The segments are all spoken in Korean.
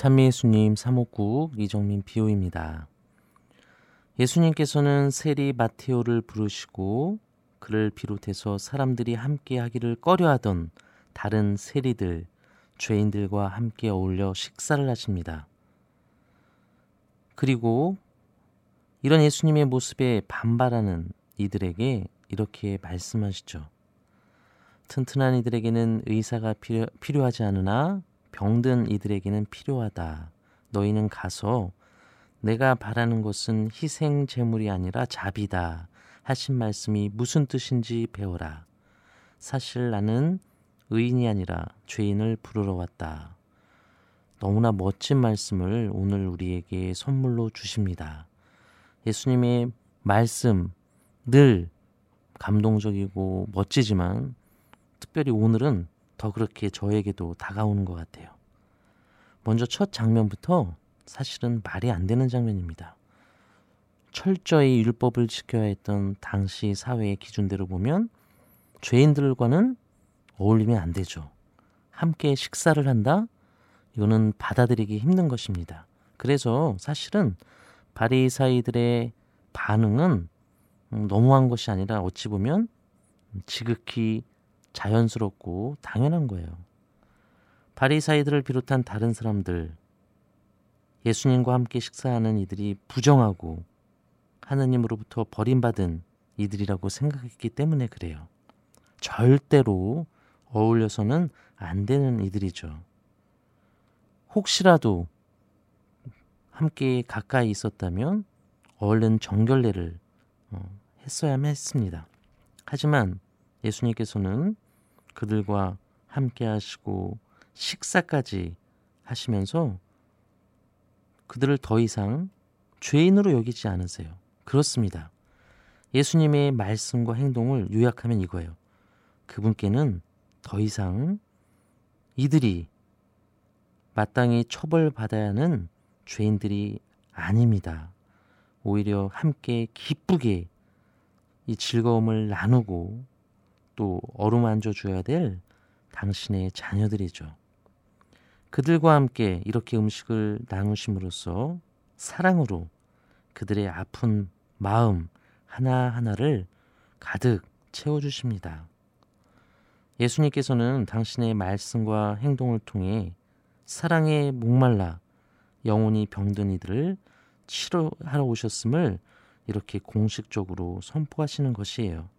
찬미예수님 사목국 이정민 비오입니다. 예수님께서는 세리 마테오를 부르시고 그를 비롯해서 사람들이 함께 하기를 꺼려하던 다른 세리들, 죄인들과 함께 어울려 식사를 하십니다. 그리고 이런 예수님의 모습에 반발하는 이들에게 이렇게 말씀하시죠. 튼튼한 이들에게는 의사가 필요, 필요하지 않으나 병든 이들에게는 필요하다. 너희는 가서 내가 바라는 것은 희생 제물이 아니라 자비다. 하신 말씀이 무슨 뜻인지 배워라. 사실 나는 의인이 아니라 죄인을 부르러 왔다. 너무나 멋진 말씀을 오늘 우리에게 선물로 주십니다. 예수님의 말씀 늘 감동적이고 멋지지만 특별히 오늘은 더 그렇게 저에게도 다가오는 것 같아요. 먼저 첫 장면부터 사실은 말이 안 되는 장면입니다. 철저히 율법을 지켜야 했던 당시 사회의 기준대로 보면 죄인들과는 어울리면 안 되죠. 함께 식사를 한다? 이거는 받아들이기 힘든 것입니다. 그래서 사실은 바리사이들의 반응은 음, 너무한 것이 아니라 어찌 보면 지극히 자연스럽고 당연한 거예요. 바리사이들을 비롯한 다른 사람들, 예수님과 함께 식사하는 이들이 부정하고 하느님으로부터 버림받은 이들이라고 생각했기 때문에 그래요. 절대로 어울려서는 안 되는 이들이죠. 혹시라도 함께 가까이 있었다면 얼른 정결례를 어, 했어야만 했습니다. 하지만 예수님께서는 그들과 함께 하시고 식사까지 하시면서 그들을 더 이상 죄인으로 여기지 않으세요. 그렇습니다. 예수님의 말씀과 행동을 요약하면 이거예요. 그분께는 더 이상 이들이 마땅히 처벌받아야 하는 죄인들이 아닙니다. 오히려 함께 기쁘게 이 즐거움을 나누고 또 어루만져 줘야 될 당신의 자녀들이죠. 그들과 함께 이렇게 음식을 나누심으로써 사랑으로 그들의 아픈 마음 하나하나를 가득 채워주십니다. 예수님께서는 당신의 말씀과 행동을 통해 사랑에 목말라 영혼이 병든 이들을 치료하러 오셨음을 이렇게 공식적으로 선포하시는 것이에요.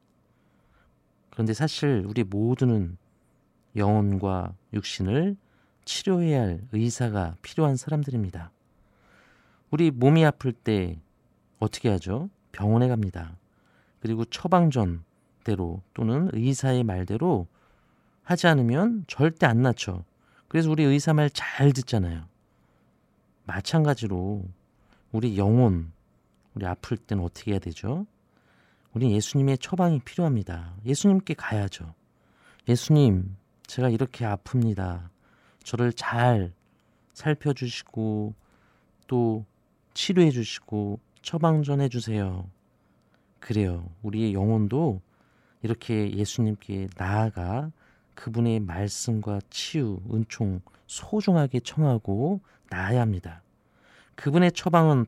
그런데 사실 우리 모두는 영혼과 육신을 치료해야 할 의사가 필요한 사람들입니다. 우리 몸이 아플 때 어떻게 하죠? 병원에 갑니다. 그리고 처방전대로 또는 의사의 말대로 하지 않으면 절대 안 낫죠. 그래서 우리 의사 말 잘 듣잖아요. 마찬가지로 우리 영혼, 우리 아플 때는 어떻게 해야 되죠? 우리 예수님의 처방이 필요합니다. 예수님께 가야죠. 예수님, 제가 이렇게 아픕니다. 저를 잘 살펴주시고 또 치료해 주시고 처방전 해 주세요. 그래요. 우리의 영혼도 이렇게 예수님께 나아가 그분의 말씀과 치유, 은총 소중하게 청하고 나아야 합니다. 그분의 처방은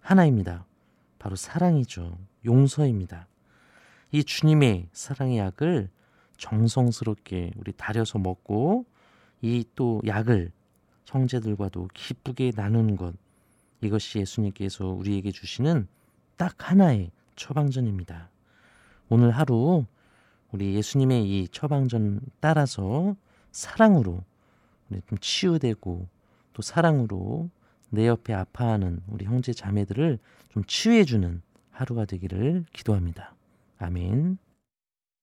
하나입니다. 바로 사랑이죠. 용서입니다. 이 주님의 사랑의 약을 정성스럽게 우리 다려서 먹고 이 또 약을 형제들과도 기쁘게 나누는 것 이것이 예수님께서 우리에게 주시는 딱 하나의 처방전입니다. 오늘 하루 우리 예수님의 이 처방전 따라서 사랑으로 좀 치유되고 또 사랑으로 내 옆에 아파하는 우리 형제 자매들을 좀 치유해주는 하루가 되기를 기도합니다. 아멘.